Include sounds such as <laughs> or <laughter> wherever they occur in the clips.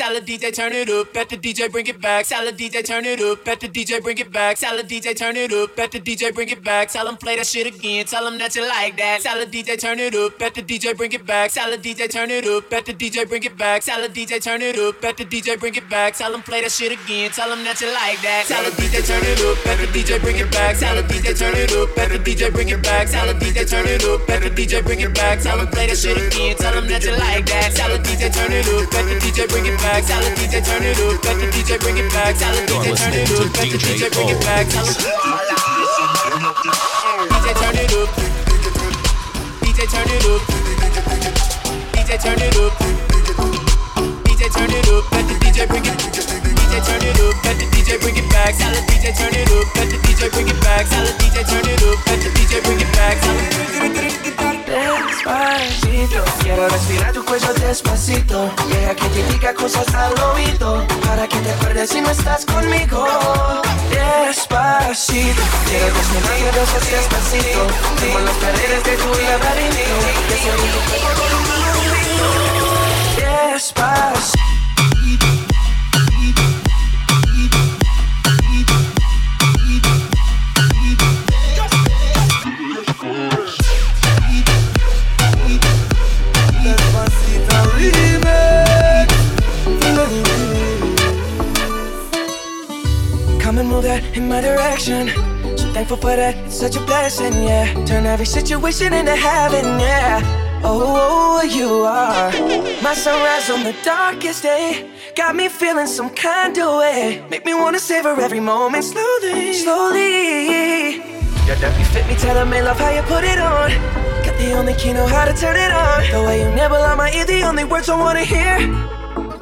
Salad DJ, turn it up. Bet the DJ, bring it back. Salad DJ, turn it up. Bet the DJ, bring it back. Salad DJ, turn it up. Bet the DJ, bring it back. Tell them play that shit again. Tell them that you like that. Salad DJ, turn it up. Bet the DJ, bring it back. Salad DJ, turn it up. Bet the DJ, bring it back. Salad DJ, turn it up. Bet the DJ, bring it back. Tell them play that shit again. Tell them that you like that. Salad DJ, turn it up. Bet the DJ, bring it back. Salad DJ, turn it up. Bet the DJ, bring it back. Salad DJ, turn it up. Bet the DJ, bring it back. Tell them play that shit again. Tell them that you like that. Salad DJ, turn it up. Bet the DJ, bring it back. Salad DJ, turn it up. Bet the DJ, bring it back. Salad DJ, turn it up. Bet the DJ, bring it back. Tell them DJ, turn it up. DJ, turn it up. DJ, turn it up. DJ, bring it back DJ turn it up. Let the DJ bring it. DJ, turn it up. Let the DJ bring it back. Salad DJ, turn it up. Let the DJ bring it back. Salad DJ, turn it up. Let the DJ bring it back. Despacito, quiero respirar tu cuello despacito. Deja que te diga cosas al oído. Para que te acuerdes si no estás conmigo. Despacito, quiero desnudar y besos despacito. Firmo las paredes de tu laberinto. Que in my direction. So thankful for that, it's such a blessing, yeah. Turn every situation into heaven, yeah. Oh, oh, oh, oh, you are my sunrise on the darkest day. Got me feeling some kind of way. Make me wanna savor every moment slowly, slowly. Your you fit me, tell me love how you put it on. Got the only key, know how to turn it on. The way you nibble on my ear, the only words I wanna hear.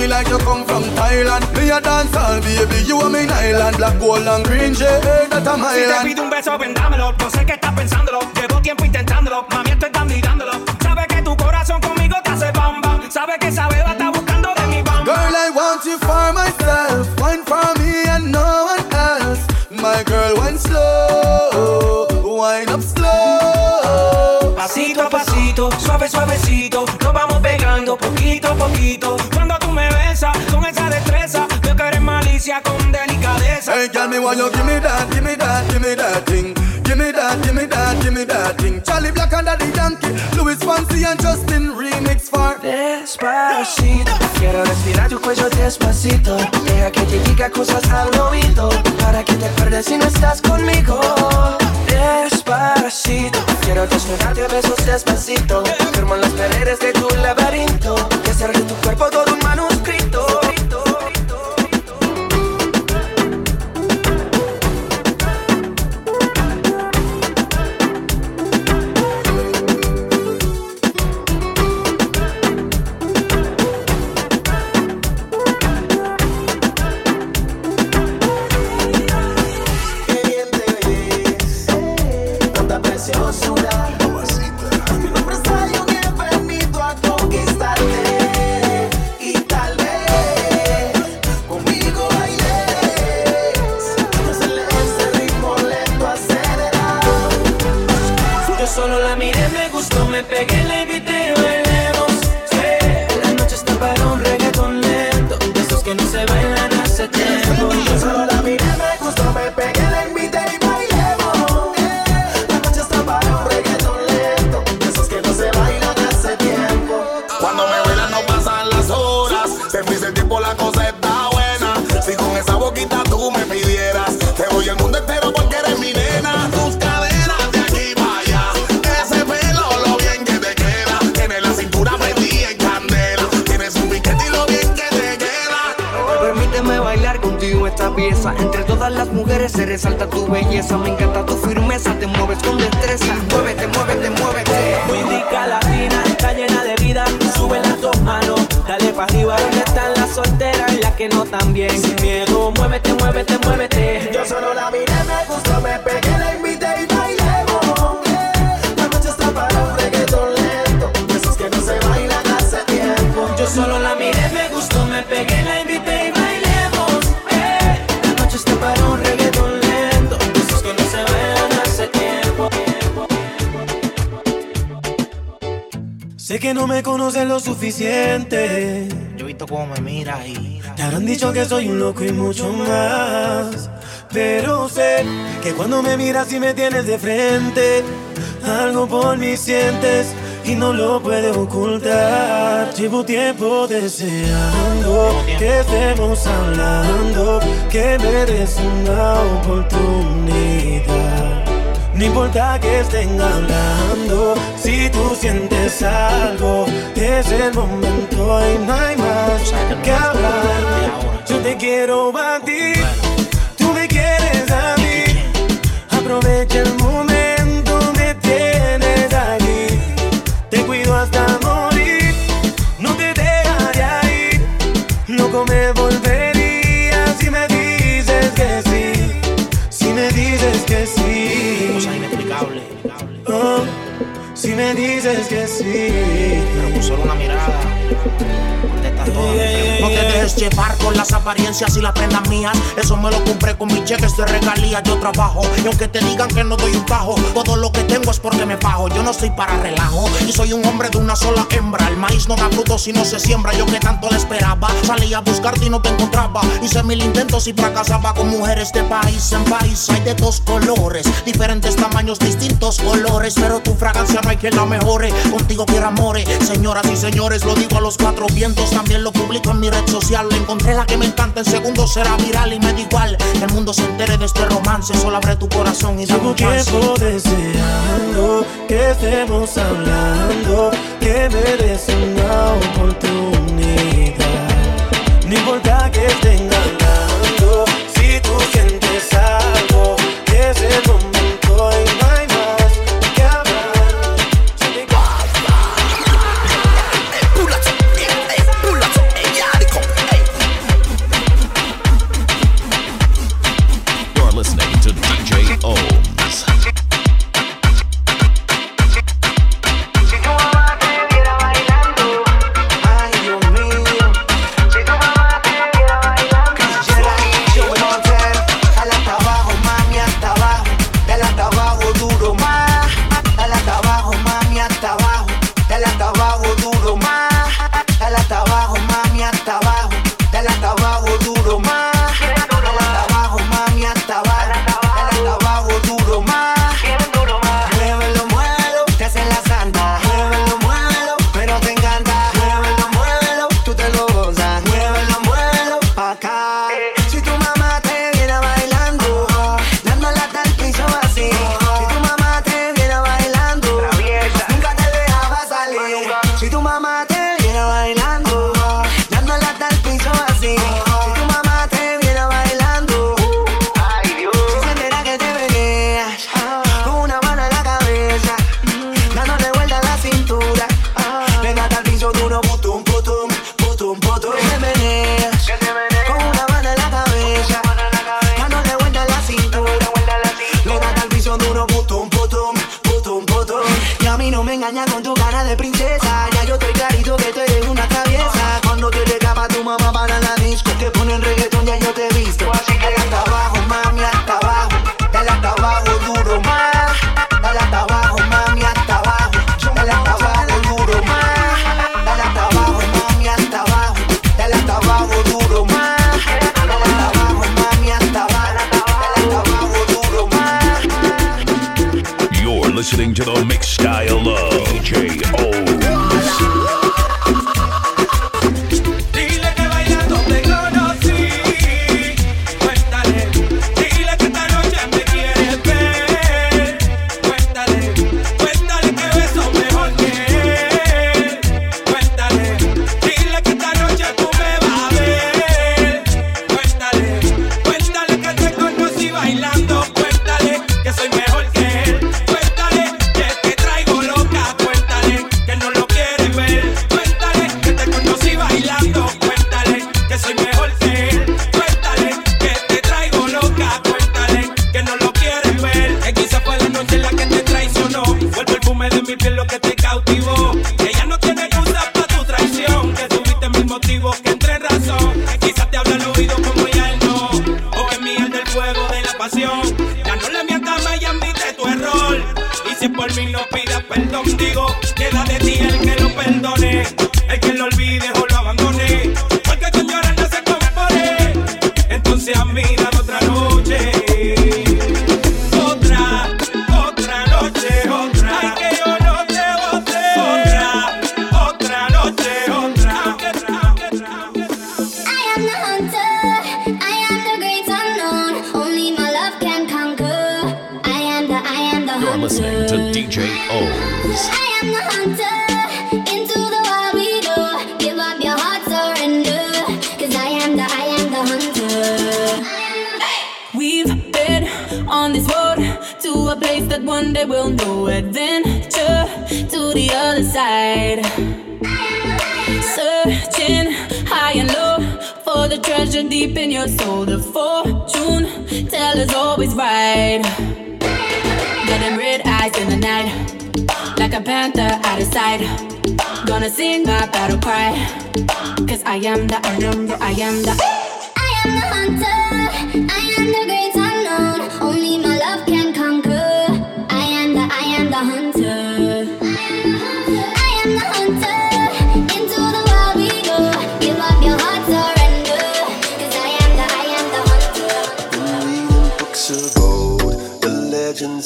me like you come from Thailand. Me a dance all baby, you are me island. Black, gold and green shade, that I'm Si te pido un beso, ven dámelo. No sé qué estás pensándolo. Llevo tiempo intentándolo. Mami, esto está mirándolo. Sabe que tu corazón conmigo te hace bam bam. Sabe que esa beba está buscando de mi bam. Girl, I want you for myself. Wine for me and no one else. My girl, wine slow. Wine up slow. Pasito a pasito, suave suavecito, nos vamos pegando poquito a poquito. Hey, girl, me want you give me that, give me that, give me that thing. Give me that, give me that, give me that thing. Charlie Black and Daddy Yankee, Louis Fancy and Justin remix for. Despacito, quiero respirar tu cuello despacito. Deja que te diga cosas al oído. Para que te acuerdes si no estás conmigo. Despacito, quiero desnudarte a besos despacito. Firmo las paredes de tu laberinto. Hacer resalta tu belleza. Me encanta tu firmeza, te mueves con destreza. Muévete, muévete, muévete. Muy rica latina, está llena de vida. Sube las dos manos, dale pa' arriba donde están las solteras y las que no tan bien. Sin miedo, muévete, muévete, muévete. Yo solo la miré, me gustó, me pegué, que no me conoces lo suficiente. Yo he visto cómo me miras y. Te habrán dicho que soy un loco y mucho más. Pero sé que cuando me miras y me tienes de frente, algo por mí sientes y no lo puedes ocultar. Llevo tiempo deseando que estemos hablando, que me des una oportunidad. No importa que estén hablando, si tú sientes algo, es el momento y no hay más que hablar. Yo te quiero a inexplicable. Oh, si me dices que sí. Pero con solo una mirada. No te dejes llevar con las apariencias y las prendas mías. Eso me lo compré con mis cheques de regalía. Yo trabajo y aunque te digan que no doy un tajo, todo lo que tengo es porque me bajo. Yo no soy para relajo y soy un hombre de una sola hembra. El maíz no da fruto si no se siembra. Yo que tanto le esperaba, salí a buscarte y no te encontraba. Hice mil intentos y fracasaba con mujeres de país en país. Hay de dos colores, diferentes tamaños, distintos colores. Pero tu fragancia no hay quien la mejore. Contigo quiero amores, señoras y señores. Lo digo a los cuatro vientos, también lo publico en mi red social. Le encontré la que me encanta, en segundos será viral y me da igual. Que el mundo se entere de este romance. Solo abre tu corazón y dame un chance. tiempo deseando que estemos hablando, que me des una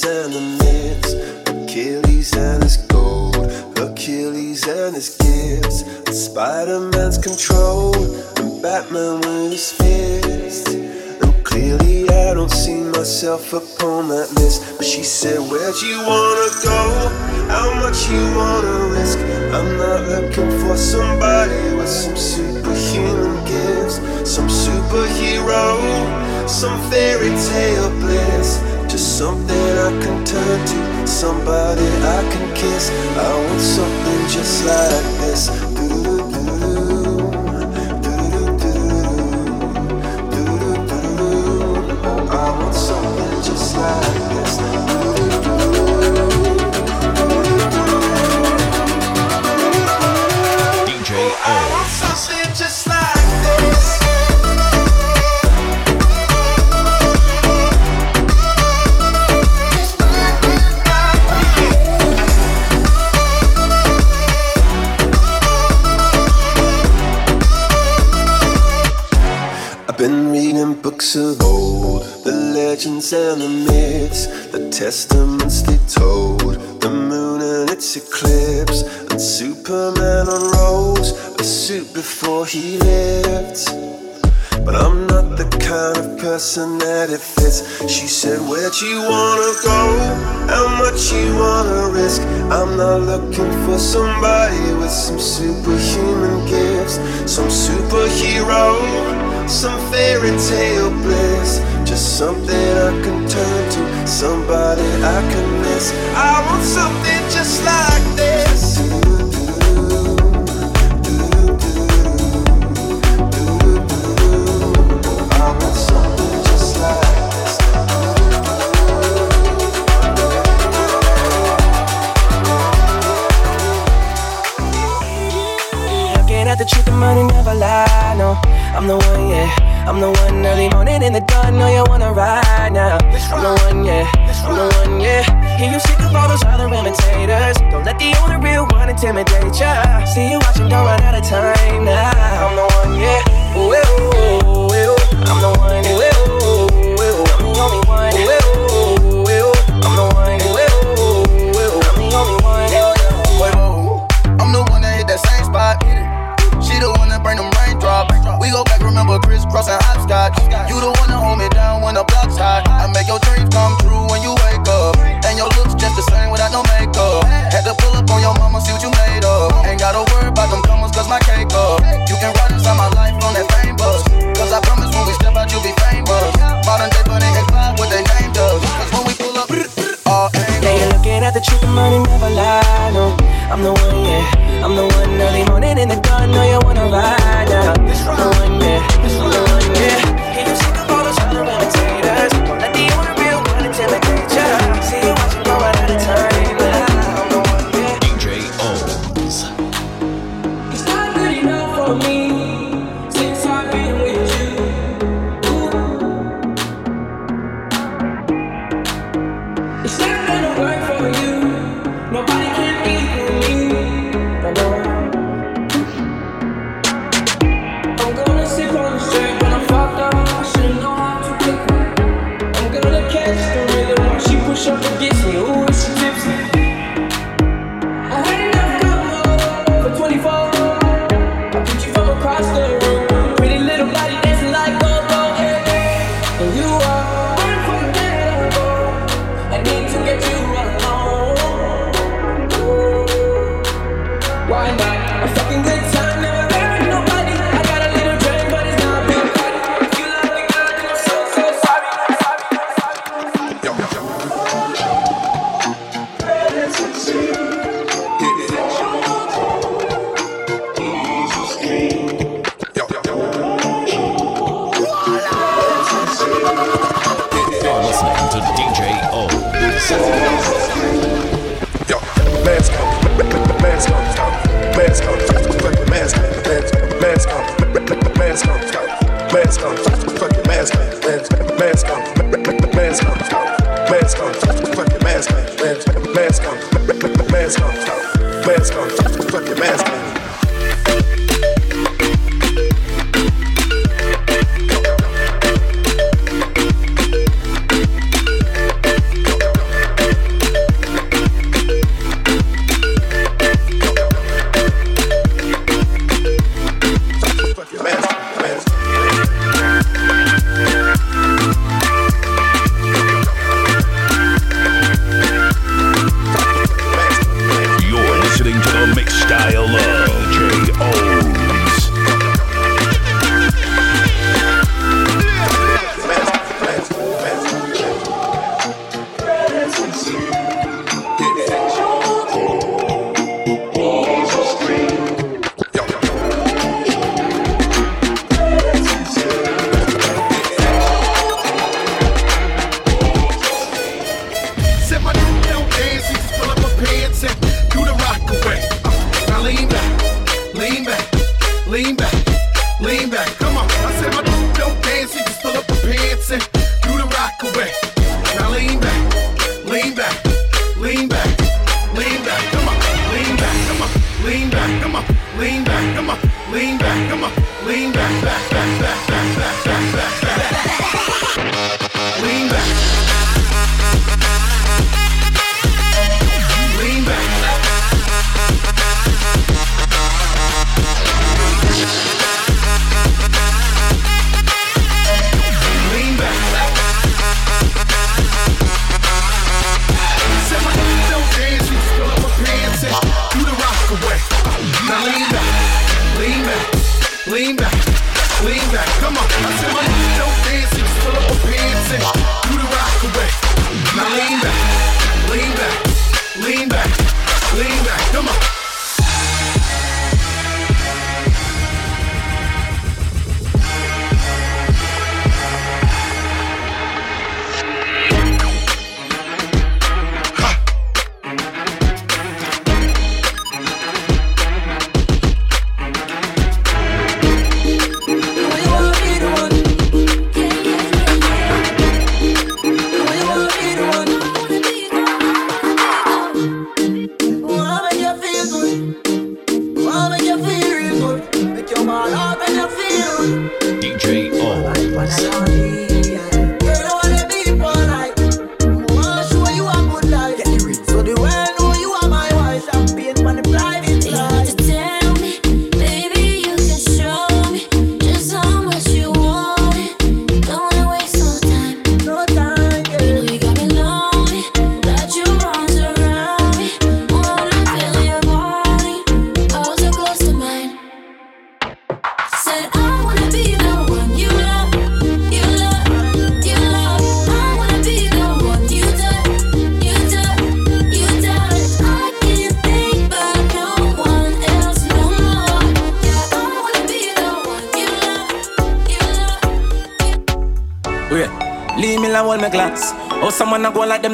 and the Achilles and his gold, Achilles and his gifts, Spider Man's control, and Batman with his fist. And clearly, I don't see myself upon that list. But she said, Where'd you wanna go? How much you wanna risk? I'm not looking for somebody with some superhuman gifts, some superhero, some fairy tale bliss. Just something I can turn to, somebody I can kiss. I want something just like this. I've been reading books of old, the legends and the myths, the testaments they told, the moon and its eclipse, and Superman unrolls a suit before he lived. But I'm not the kind of person that it fits. She said, Where'd you wanna go? How much you wanna risk? I'm not looking for somebody with some superhuman gifts, some superhero, some fairy tale bliss. Just something I can turn to, somebody I can miss. I want something just like this. The truth, the money never lie. No, I'm the one, yeah. I'm the one early morning in the dawn. Know you wanna ride now. I'm the one, yeah. I'm the one, yeah. Hear you sick of all those other imitators. Don't let the only real one intimidate ya. See you watching, don't run out of time now. I'm the one, yeah. Ooh, ooh, ooh, ooh. I'm the one, ooh, ooh, You the my mind.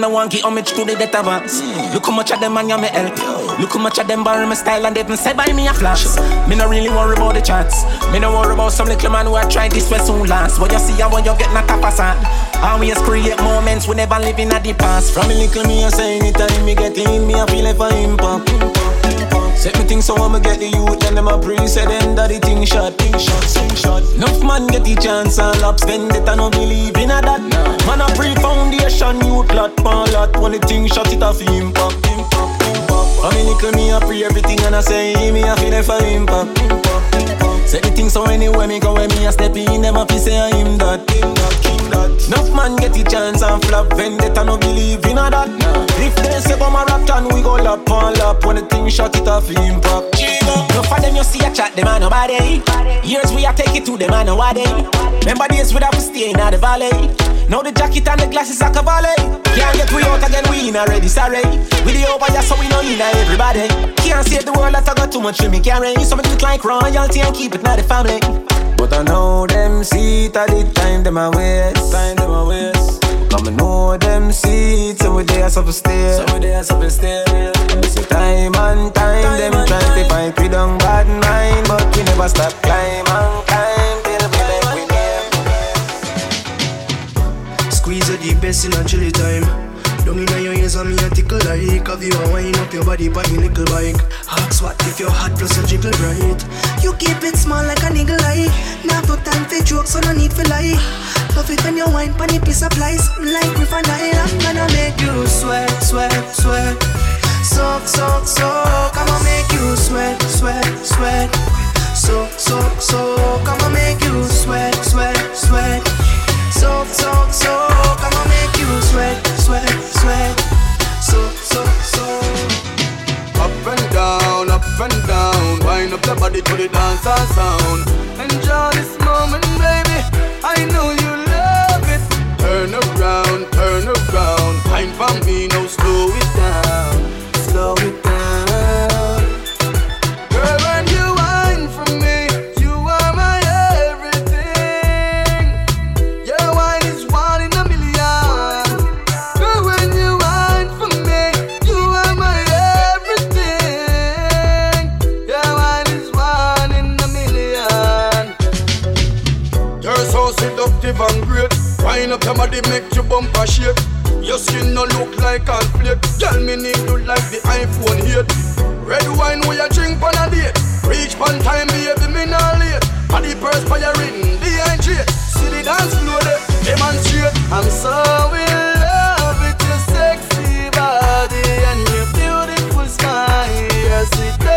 No one give homage to the death of us. Look how much of them man you me help. Look how much of them borrow my style and they even say by me a flash. Me no really worry about the chats. Me no worry about some little man who a try this way soon last. What you see and what you get not a facade. Always create moments we never live in a the past. From a little me I say anytime me get in, me a feel like impact. Set me think so I'ma get the youth and them a pre say them that the thing shot, thing shot, thing shot. Enough man get the chance and lap spend it and no believe in a that. Man a pre foundation, youth lot, pan lot. When the thing shot it off impact, impact, impact. I mean little me a pre everything and I say me a feel for impact, impact, Set the thing so anywhere me go where me a step in, them a fi say I'm that. Enough man get the chance and flop vendetta no believe in a that. Nah. If they say come a rap and we go lap on lap when the thing shot it off impact. Enough of them you see a chat them a nobody. Years we a take it to them a nobody. Remember days we have to stay in the valley. Now the jacket and the glasses are cavalry. Can't get we out again, we in already, sorry. We the over just so we know in everybody. Can't save the world that I got too much for me carry. So me do it like royalty and keep it not the family. But I know them see it at the time them a waste. Time them a waste. Come and know them see it, so we there so stay. So we there so stay. Time and time, time them try to fight we don't bad mind, but we never stop climb and climb till we make we name. Squeeze the best in a chilly time. Down inna your ears and me a tickle like Have you a wind up your body by me little bike. Ask what if you're hot plus a jiggle right You keep it small like a niggle eye. Now no time for jokes so no need for lie. Love it when you wine pan a piece of lies Like Griff and I I'm gonna make you sweat, sweat, sweat Soak, soak, soak I'ma make you sweat, sweat, sweat Soak, soak, soak I'ma make you sweat, sweat, sweat Soak, soak, soak I'ma make you sweat sweat, sweat. So, so, so. Up and down, up and down. Wind up your body to the dance sound. Enjoy this moment, baby. I know you your body, make your bumper shake. Your skin no look like a flake. Tell me need you like the iPhone 8. Red wine where you drink on a date. Reach one time, baby, me not late. Body perspiring, dehydrate. See the dance floor there, demonstrate. I'm so in love with your sexy body and your beautiful smile, your seductive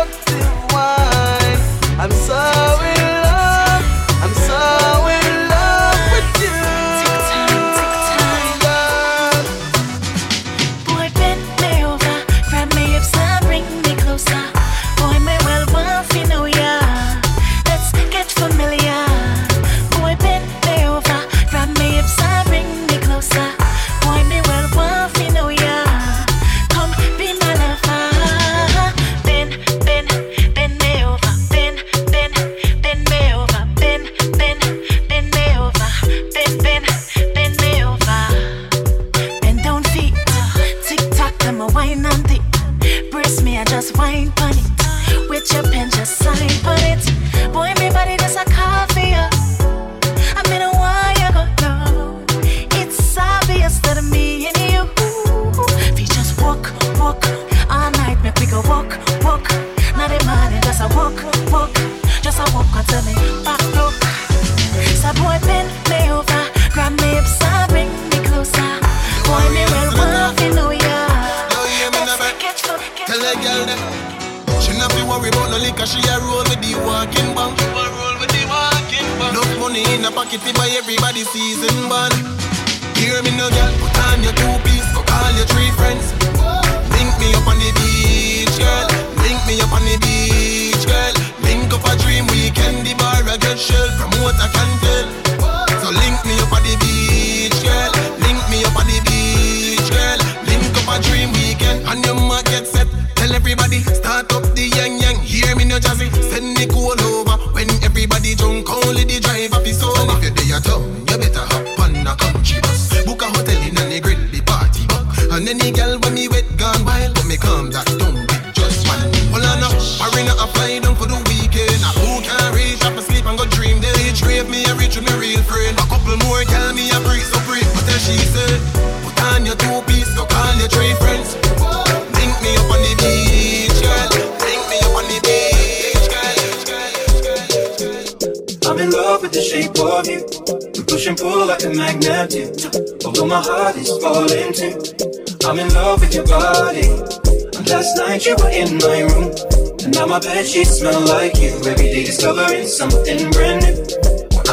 sheets smell like you. Every day discovering something brand new.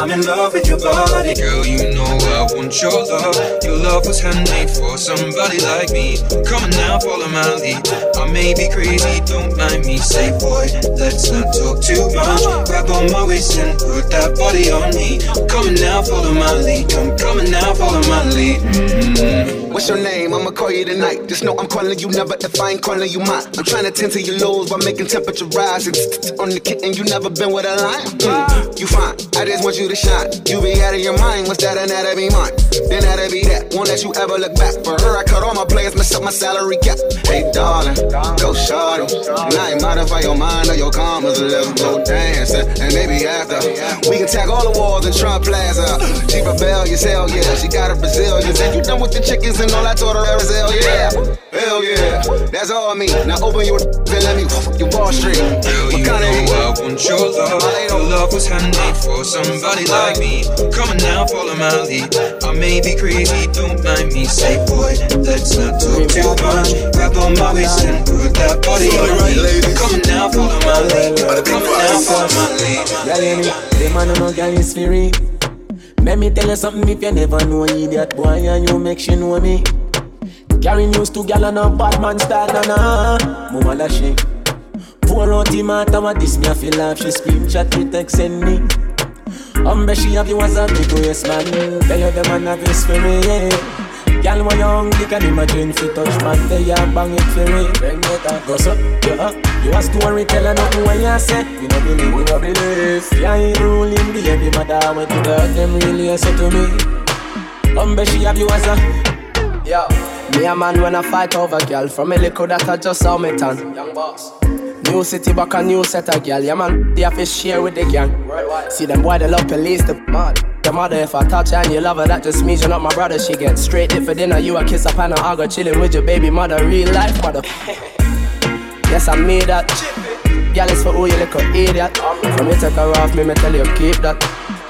I'm in love with your body. Girl, you know I want your love. Your love was handmade for somebody like me. Come on now, follow my lead. I may be crazy, don't mind me. Say, boy, let's not talk too much. Grab on my waist and put that body on me. Come on now, follow my lead. Come, coming now, follow my lead. Mm-hmm. What's your name? I'ma call you tonight. Just know I'm calling you never if I ain't calling you mine. I'm trying to tend to your lows while making temperature rise. On the kitten, you never been with a lion. Mm, you fine. I just want you you to shine. You be out of your mind, what's that and that'll be mine? Then that'll be that. Won't let you ever look back. For her, I cut all my players, mess up my salary cap. Hey, darling, go shorty. And I ain't modify your mind or your karmas. Let's go dancing. And maybe after, we can tag all the walls in Trump Plaza. She rebellious, hell yeah. She got a Brazilian. And you done with the chickens and all I told her was hell yeah. Hell yeah. That's all me. Now open your and let me your Wall Street. Girl, you know I want your love. Your love was handmade for somebody like me. Come on now, follow my lead. I may be crazy, don't mind me. Say, boy, let's not talk too much. Grab on my waist and put that body on me. Come on now, follow my lead. Come on now, follow my lead. Girl, you know, them man no girl is free. Let me tell you something if you never know an idiot boy and you make she know me. Carry news to gal and a bad man style, na na. Mama la she. Pour out the matter what this me I feel like she scream chat me text send me. Umbe she have you as a big waist man. Tell you the man have this for me. Yeah. Girl, when you hungry, can imagine fi touch man, they a bang it for me. Bring it up, go so, you up. You a storyteller, nothing when you say. You no believe, you no believe. Yeah, ain't ruling the baby mother when you got them really say to me. Umbe she have you as a Yo, me a man when I fight over girl From a little that I just saw me turn Young boss New city back a new set of girl Yeah man, they have to share with the gang. See them boy they love police the mad. Your mother if I touch her and you love her That just means you're not my brother. She get straight it for dinner. You a kiss up and I go chilling with your baby mother. Real life mother. <laughs> Yes I made that. Girl it's for who you little idiot. From you take her off me, me tell you keep that.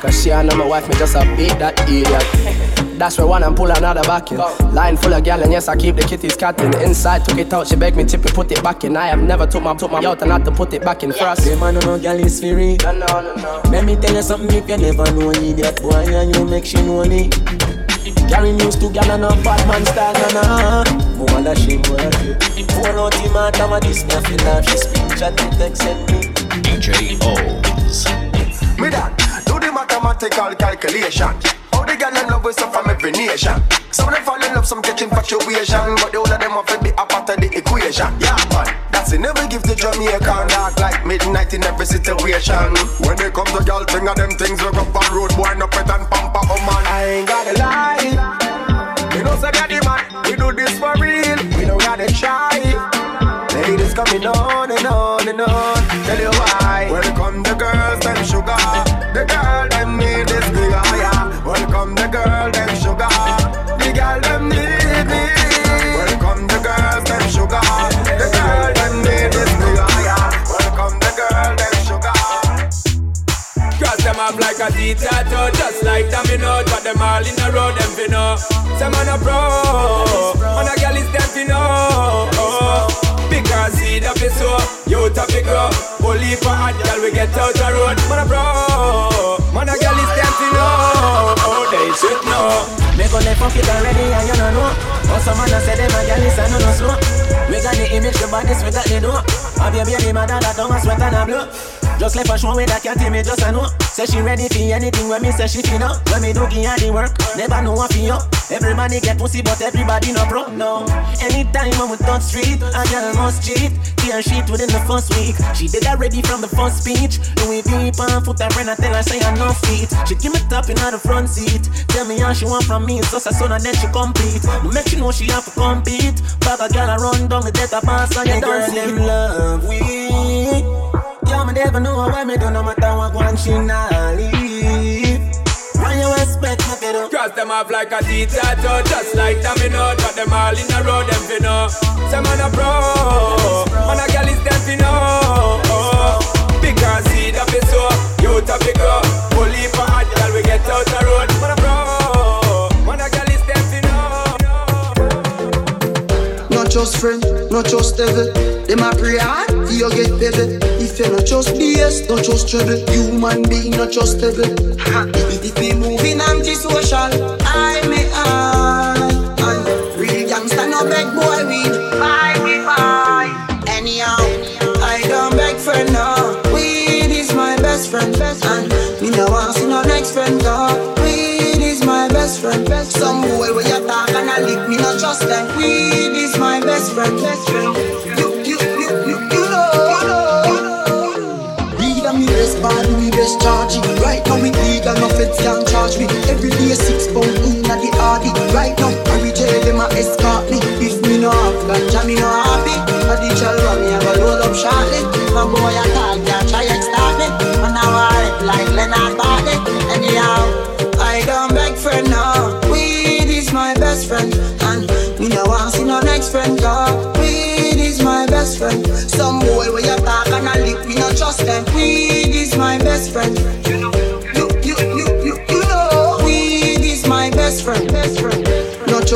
Cause she and my wife, me just a beat that idiot That's where one and pull another back in Line full of gal and yes I keep the kitties catting Inside took it out, she begged me tip it, put it back in I have never took my, took my out and had to put it back in first Say man, no girl is free. No, no, no, no Let me tell you something if you never know idiot boy and you make she know me. Carry news to gal and a bad man style, na na. More la she, more la she. Pour out the matter what this me I feel like she scream chat me text send me. DJ OhMz. Me that do the mathematical calculation. All the girl in love with some from every nation. Some of them fall in love, some catch infatuation, but the whole of them to be a part of the equation. Yeah, man. That's it. Never give the Jamaican dark like midnight in every situation. When they come to girl, thing of them things look up on road, wind up it and pump up, oh man. I ain't gotta lie. You know, say the man, we do this for real. We don't gotta try. Ladies coming on and on and on. Tell you why. Welcome the girls, them sugar. The girl, like a tattoo, just like domino. But them all in the road, them fi know. Some man a pro, man a gal is them fi know. Because seed up is so, youth up it grow. Only for hot gal we get out the road. Man a pro, man a gal is them fi know. Oh, they should know. Me go left fuck it already and you don't know. But some man a say them a gal is a no no slow. We got the image, the bodies, we got the dough. Have your baby mother that don't sweat and a blow. Just left her show with that cat me just a know. Say she ready for anything when me say she finna. When me do give her the work, never know what for you. Everybody get pussy, but everybody no pro. No. Anytime when we touch street, a girl must cheat. Clear sheet within the first week. She did that ready from the first speech. Louis V on foot, friend, I tell her say I no feet. She give me top in the front seat. Tell me how she want from me, so say son and then she complete. No make she know she have to compete. Bag a girl run down the death of pass and you don't see love we. Yeah, me never know why me do no matter what one she not leave. Why you expect me to do? Cross them off like a tattoo, just like domino. Got them all in the road, them fi know. Some man a pro, man a gal is them fi know. Because seed up is so, youth up it grow. Only for hot gal we get out the road. Man a pro, man a gal is them fi know. Not just friend, not just devil. Them a pray hard, for you get better. If you not just BS, not just trouble. Human being, not just devil. if, we moving anti-social, I may I. Real gangsta no beg boy weed. Buy me buy. Anyhow, I don't beg friend no. Weed is my best friend, best and me no want see no next friend no. Weed is my best friend. Best some boy when you talk and I lick me not trust them. Weed is my best friend. Best friend. Charging. Right now we legal, no feds can't charge me. Every day six pound in at the RD. Right now, I will tell them a escort me. If me no have ganja, me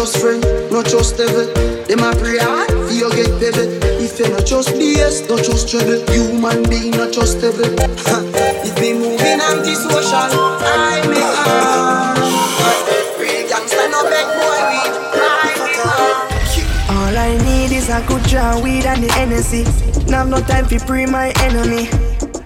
Not just friend, not just devil. Them a pray hard, for you get pebble. If you not just BS, not trust trouble. Human being, not trust devil. If me moving anti-social, I make hard. Real gangsta no beg boy weed. All I need is a good jar weed and the Hennessy. Now no time for pre my enemy.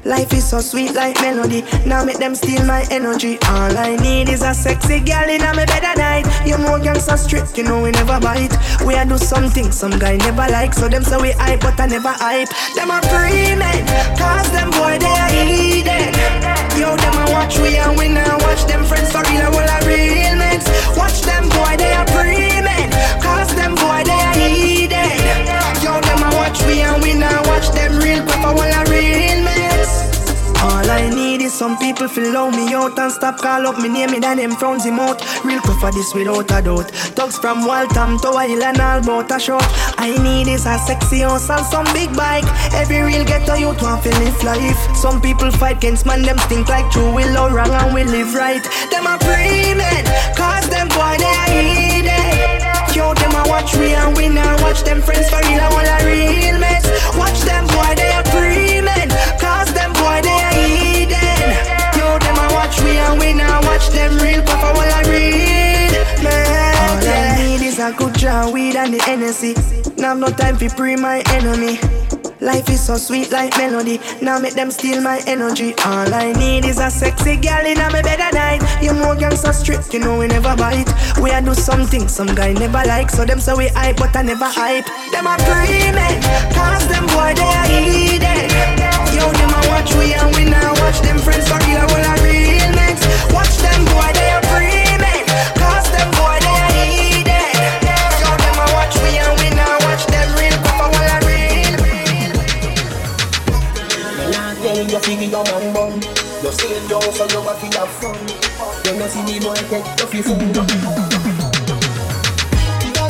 Life is so sweet like melody. Now make them steal my energy. All I need is a sexy girl in a me bed at night. You know gangsta strict, you know we never bite. We a do something some guy never like. So them say we hype, but I never hype. Them are free men, cause them boy they are eating. Yo, them a watch we and we now watch them friends for real, well a real men. Watch them boy they are free men, cause them boy they are eating. Yo, them a watch we and we now watch them real quick for well I need is some people feel love me out and stop call up me name me then them frowns him out. Real quick for this without a doubt. Thugs from Waltham to Hill and all about a shot. I need is a sexy house and some big bike. Every real ghetto youth want to live life. Some people fight against man, them think like true. We love wrong and we live right. Them a men, cause them boy they are eating. Yo, them a watch we and we now watch them friends for real and all a real mess. Watch them boy they a good jar weed and the Hennessy. Now have no time for pre my enemy. Life is so sweet like melody. Now make them steal my energy. All I need is a sexy girl in my bed at night. You know gangsta strict, you know we never bite. We a do something some guy never like. So them say we hype, but I never hype. Them a me, cause them boy they are eating. Yo, them a watch we and we now watch them friends for real, well a real. Watch them boy they are free fun You know see the boy take you fi food It's a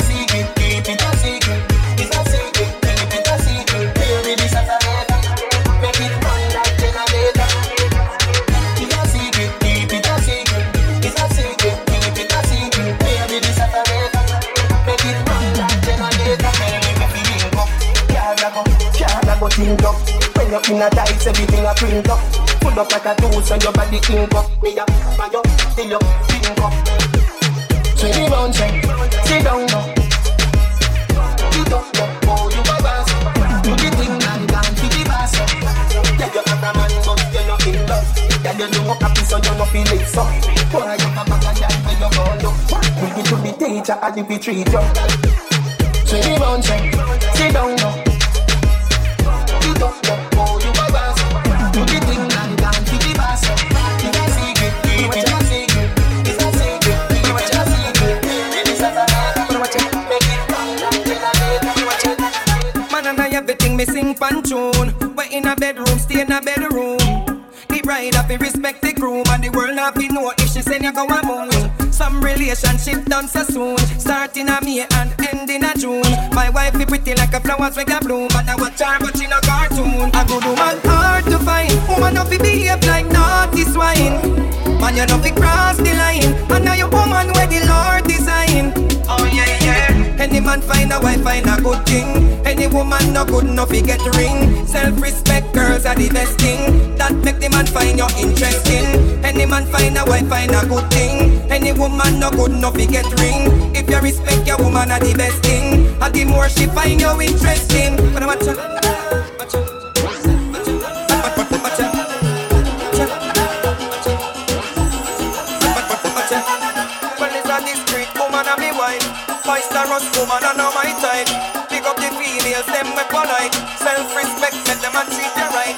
keep it a secret. It's a keep it a secret. Baby this a forever Make it run like generator It's a secret, keep it a secret. It's a keep it a secret. Baby this a forever Make it Baby me link up Can't go, can't go think up. When you're in a dice, everything a print up. Full up like a tool, so your body ink up. Me a till you pink up. Swing the round, sit down now. You don't know, oh, you a boss. Do the thing and dance to the boss. Yeah, you have a man, but you're not in love. Yeah, you know happy, so you no feel it so. Boy, you a of girl, when you go look. Bring it to the teacher, and if he treat you. Swing the round, sit down now. You don't know, in a bedroom. The bride have to respect the groom and the world have to know if she send you go a moon. Some relationship done so soon, starting a May and ending a June. My wife be pretty like a flowers we got bloom, but I watch her but she no cartoon. A good woman hard to find, woman no fi behave like naughty swine. Man you no be cross the line, and now you woman man find a wife find a good thing. Any woman no good no fi get ring. Self-respect girls are the best thing. That make the man find you interesting. Any man find a wife find a good thing. Any woman no good no fi get ring. If you respect your woman are the best thing. And the more she find you interesting. But watch out. Rust woman and all my type. Pick up the females, them my polite. Self-respect, let them and treat them right.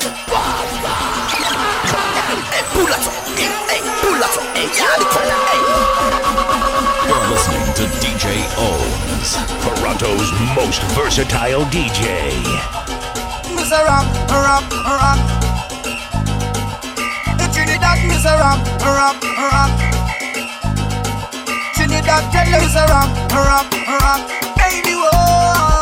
You're listening to DJ OhMz, Toronto's most versatile DJ. Miss a rap, a a. The Trinidad, Miss a rap, a a that jealous rock, rock, rock, baby, whoa.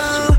Oh.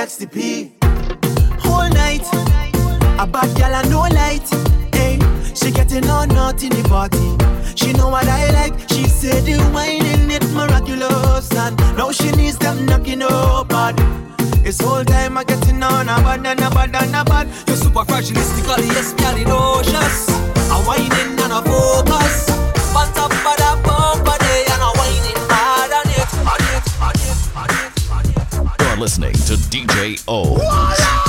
XTP. Whole night, a bad gal and no light. Hey, she getting on not in the party. She know what I like. She said the wine in it miraculous, and now she needs them knocking her body. It's whole time I getting on a bad and a bad and a bad. You're super fragilistically, yes, gal, it nauseous. A whining and a focus. listening to DJ O.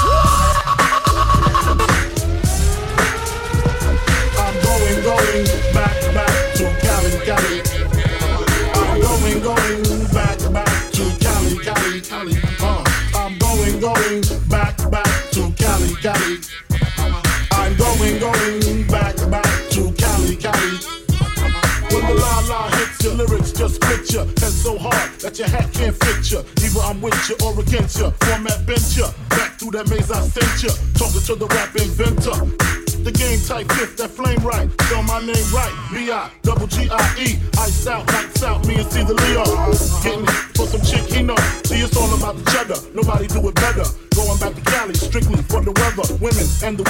that your hat can't fit ya. Either I'm with ya or against ya. Format bent ya. Back through that maze I sent ya. Talking to the rap inventor. The game type fifth, that flame right. Spell my name right. B-I, double G-I-E. Ice out, lights out, me and Caesar Leo. Getting it for some chick he know. See, it's all about the cheddar. Nobody do it better. Going back to Cali, strictly for the weather, women, and the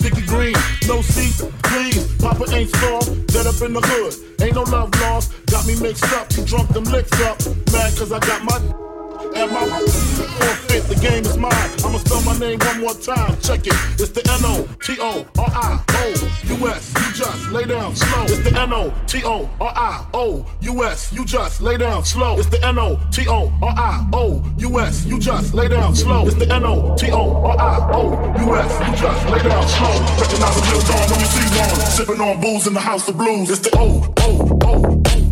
sticky green. No seat, please. Papa ain't soft, dead up in the hood. Ain't no love lost. Got me mixed up, you drunk them licks up. Mad cause I got my and my forfeit, the game is mine. I'ma spell my name one more time. Check it. It's the N O T O R I O U S. You just lay down slow. It's the N O T O R I O U S. You just lay down slow. It's the N O T O R I O U S. You just lay down slow. It's the N O T O R I O U S. You just lay down slow. Recognize the real dawn when you see one. Sipping on booze in the house of blues. It's the O O O.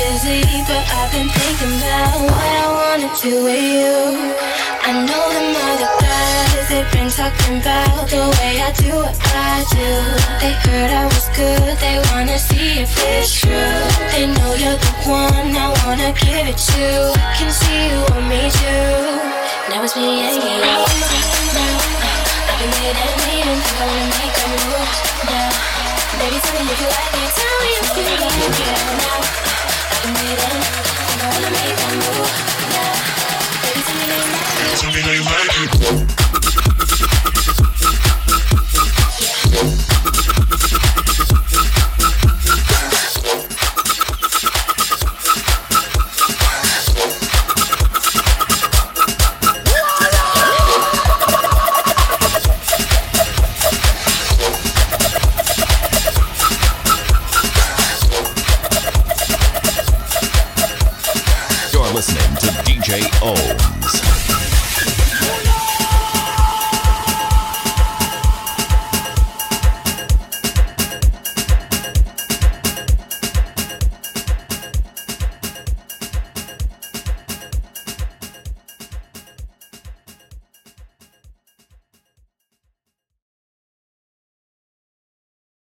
busy, but I've been thinking about what I wanna do with you. I know them other guys, they've been talking about the way I do what I do. They heard I was good, they wanna see if it's true. They know you're the one I wanna give it to. I can see you want me too. Now it's me and you. Now, I've been waiting waiting, think I wanna make a move now. Baby, tell me if you like it, tell me if you like it now. Tell me how you like it.